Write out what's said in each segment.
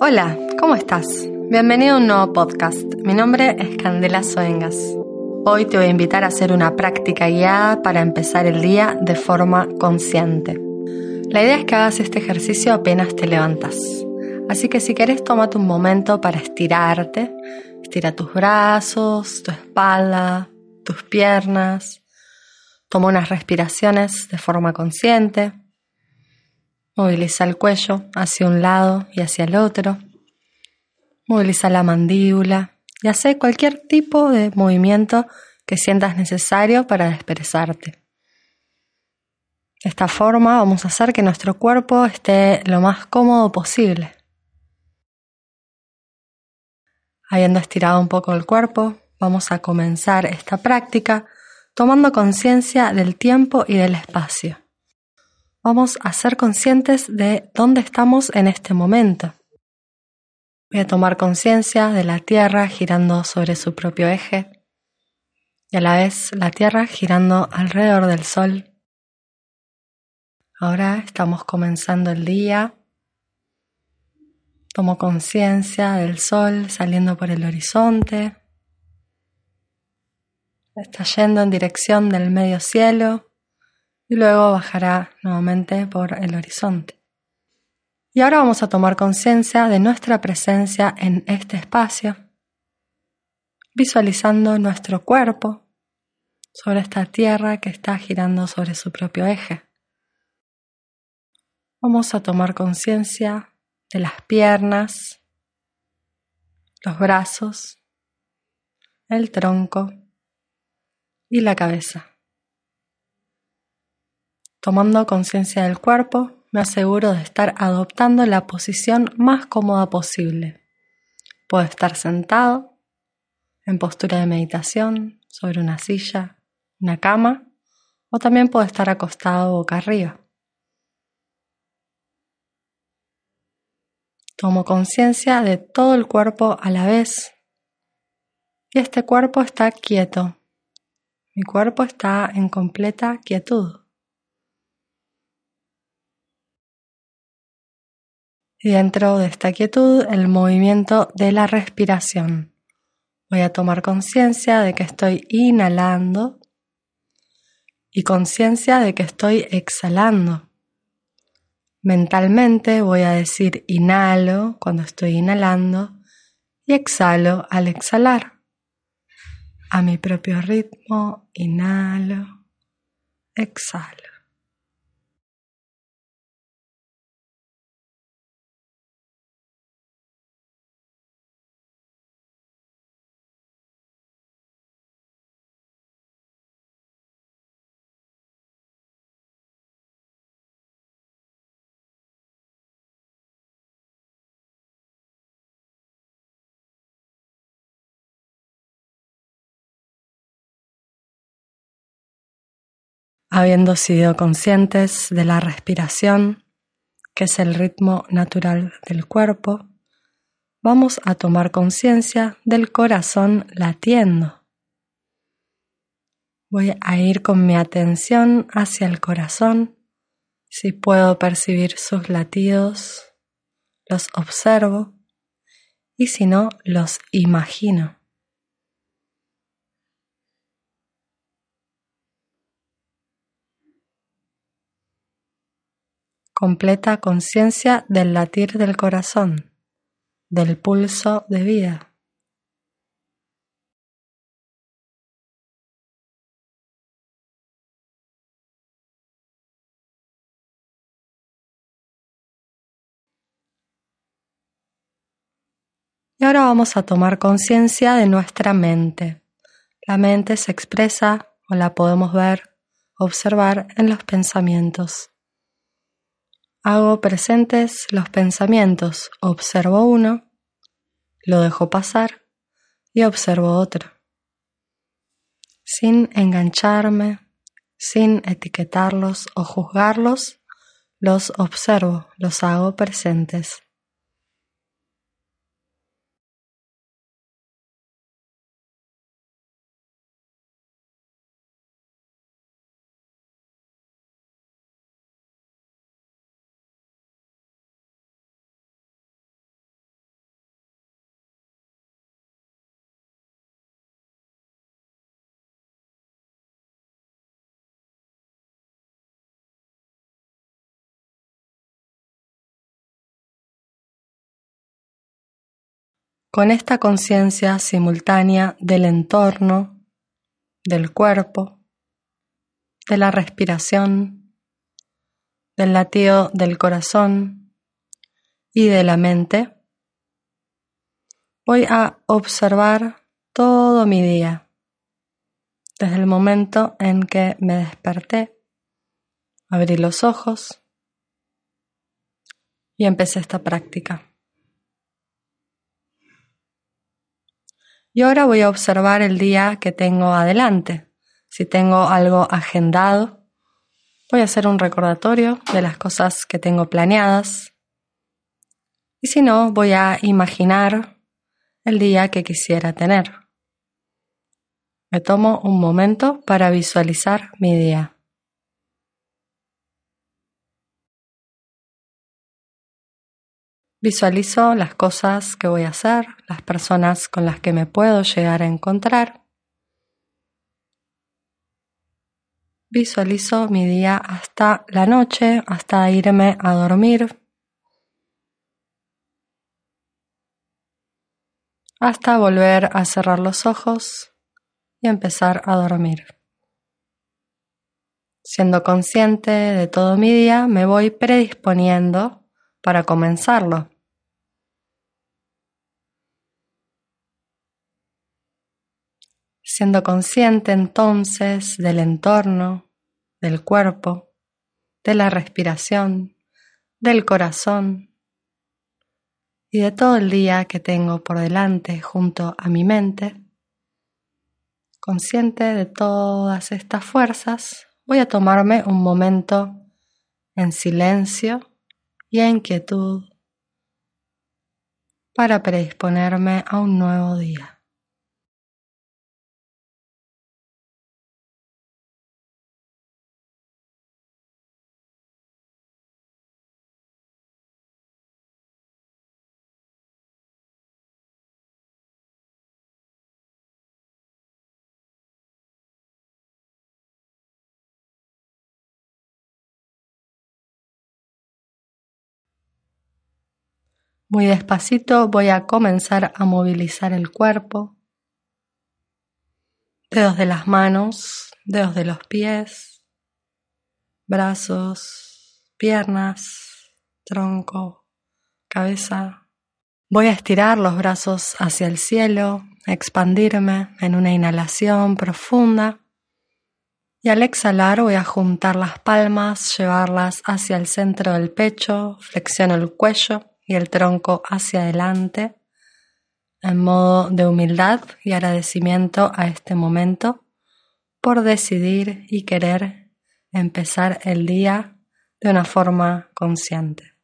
Hola, ¿cómo estás? Bienvenido a un nuevo podcast. Mi nombre es Candela Soengas. Hoy te voy a invitar a hacer una práctica guiada para empezar el día de forma consciente. La idea es que hagas este ejercicio apenas te levantas. Así que si querés, tómate un momento para estirarte. Estira tus brazos, tu espalda, tus piernas. Toma unas respiraciones de forma consciente. Moviliza el cuello hacia un lado y hacia el otro. Moviliza la mandíbula y hace cualquier tipo de movimiento que sientas necesario para expresarte. De esta forma vamos a hacer que nuestro cuerpo esté lo más cómodo posible. Habiendo estirado un poco el cuerpo, vamos a comenzar esta práctica tomando conciencia del tiempo y del espacio. Vamos a ser conscientes de dónde estamos en este momento. Voy a tomar conciencia de la Tierra girando sobre su propio eje y a la vez la Tierra girando alrededor del Sol. Ahora estamos comenzando el día. Tomo conciencia del Sol saliendo por el horizonte. Está yendo en dirección del medio cielo y luego bajará nuevamente por el horizonte. Y ahora vamos a tomar conciencia de nuestra presencia en este espacio, visualizando nuestro cuerpo sobre esta tierra que está girando sobre su propio eje. Vamos a tomar conciencia de las piernas, los brazos, el tronco y la cabeza. Tomando conciencia del cuerpo, me aseguro de estar adoptando la posición más cómoda posible. Puedo estar sentado, en postura de meditación, sobre una silla, una cama, o también puedo estar acostado boca arriba. Tomo conciencia de todo el cuerpo a la vez y este cuerpo está quieto. Mi cuerpo está en completa quietud. Dentro de esta quietud el movimiento de la respiración. Voy a tomar conciencia de que estoy inhalando y conciencia de que estoy exhalando. Mentalmente voy a decir inhalo cuando estoy inhalando y exhalo al exhalar. A mi propio ritmo, inhalo, exhalo. Habiendo sido conscientes de la respiración, que es el ritmo natural del cuerpo, vamos a tomar conciencia del corazón latiendo. Voy a ir con mi atención hacia el corazón. Si puedo percibir sus latidos, los observo y si no, los imagino. Completa conciencia del latir del corazón, del pulso de vida. Y ahora vamos a tomar conciencia de nuestra mente. La mente se expresa o la podemos ver, observar en los pensamientos. Hago presentes los pensamientos, observo uno, lo dejo pasar y observo otro, sin engancharme, sin etiquetarlos o juzgarlos, los observo, los hago presentes. Con esta conciencia simultánea del entorno, del cuerpo, de la respiración, del latido del corazón y de la mente, voy a observar todo mi día, desde el momento en que me desperté, abrí los ojos y empecé esta práctica. Y ahora voy a observar el día que tengo adelante. Si tengo algo agendado, voy a hacer un recordatorio de las cosas que tengo planeadas. Y si no, voy a imaginar el día que quisiera tener. Me tomo un momento para visualizar mi día. Visualizo las cosas que voy a hacer, las personas con las que me puedo llegar a encontrar. Visualizo mi día hasta la noche, hasta irme a dormir. Hasta volver a cerrar los ojos y empezar a dormir. Siendo consciente de todo mi día, me voy predisponiendo para comenzarlo. Siendo consciente entonces del entorno, del cuerpo, de la respiración, del corazón y de todo el día que tengo por delante junto a mi mente, consciente de todas estas fuerzas, voy a tomarme un momento en silencio y en quietud para predisponerme a un nuevo día. Muy despacito voy a comenzar a movilizar el cuerpo, dedos de las manos, dedos de los pies, brazos, piernas, tronco, cabeza. Voy a estirar los brazos hacia el cielo, expandirme en una inhalación profunda. Y al exhalar voy a juntar las palmas, llevarlas hacia el centro del pecho, flexiono el cuello y el tronco hacia adelante en modo de humildad y agradecimiento a este momento por decidir y querer empezar el día de una forma consciente.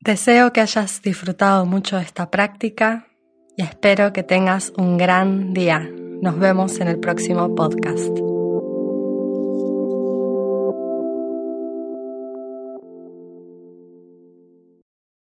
Deseo que hayas disfrutado mucho de esta práctica y espero que tengas un gran día. Nos vemos en el próximo podcast.